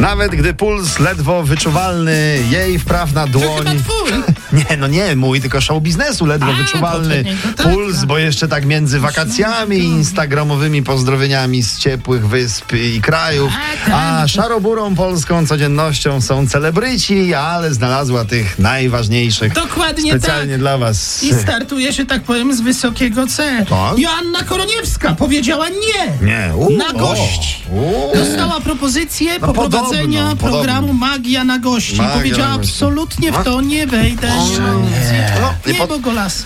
Nawet gdy puls ledwo wyczuwalny, jej wpraw na To chyba dłoń. Nie, no nie, mój, tylko show biznesu ledwo A, wyczuwalny. tak, Puls, bo jeszcze tak między wakacjami instagramowymi pozdrowieniami z ciepłych wysp i krajów. Tak, tak. A szaroburą polską codziennością są celebryci, ale znalazła tych najważniejszych. Dokładnie Specjalnie tak. dla was. I startuje się, tak powiem, z wysokiego C. Tak? Joanna Koroniewska powiedziała nie. Nie, u, Na u. Dostała propozycję No poprowadzenia podobno, programu podobno. Magia na gości. Magia Powiedziała na gości. absolutnie w to nie perfeitas. No, nie, Nie, po,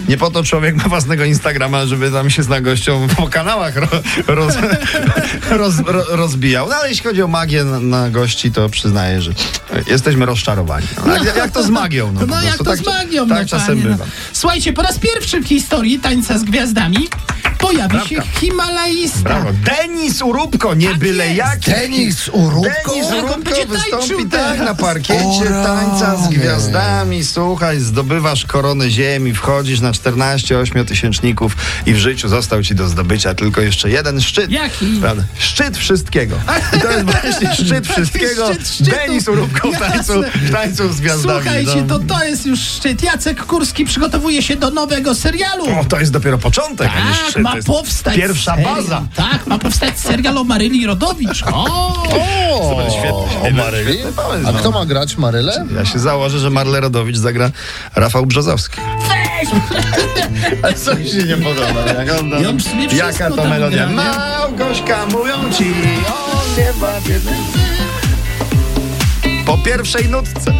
nie po to człowiek ma własnego Instagrama, żeby tam się z nagością po kanałach ro, roz, roz, ro, rozbijał. No ale jeśli chodzi o magię na, na gości, to przyznaję, że jesteśmy rozczarowani. No, jak, jak to z magią? No, No jak to tak, z magią, Tak no, czasem panie, bywa. No. Słuchajcie, po raz pierwszy w historii tańca z gwiazdami pojawi Brawka. się Himalaista. Brawo. Denis Urubko, nie Tak byle jest. jaki. Denis Tak, on Urubko wystąpi tak na parkiecie tańca z gwiazdami. Słuchaj, zdobywasz koronę ziemi, wchodzisz na 14 ośmiotysięczników i w życiu został ci do zdobycia tylko jeszcze jeden szczyt. Jaki? Prawda? Szczyt wszystkiego. I to jest właśnie szczyt wszystkiego. Szczyt szczytu. Denis Urubko w tańcu, w tańcu z gwiazdami. Słuchajcie, no. to to jest już szczyt. Jacek Kurski przygotowuje się do nowego serialu. O, to jest dopiero początek, a nie Tak, szczyt. Ma powstać Pierwsza serial. baza. Tak, ma powstać serial o Maryli Rodowicz. O! O, Świetny, o Maryli? A no. kto ma grać Marylę? Ja się założę, że Marle Rodowicz zagra Rafał Brzozowski. Ale co mi się nie podoba? Jak on tam, Ja już sobie wszystko jaka to tam melodia? gra, nie? Małgośka, mówią ci, on nie ma biedy. Po pierwszej nutce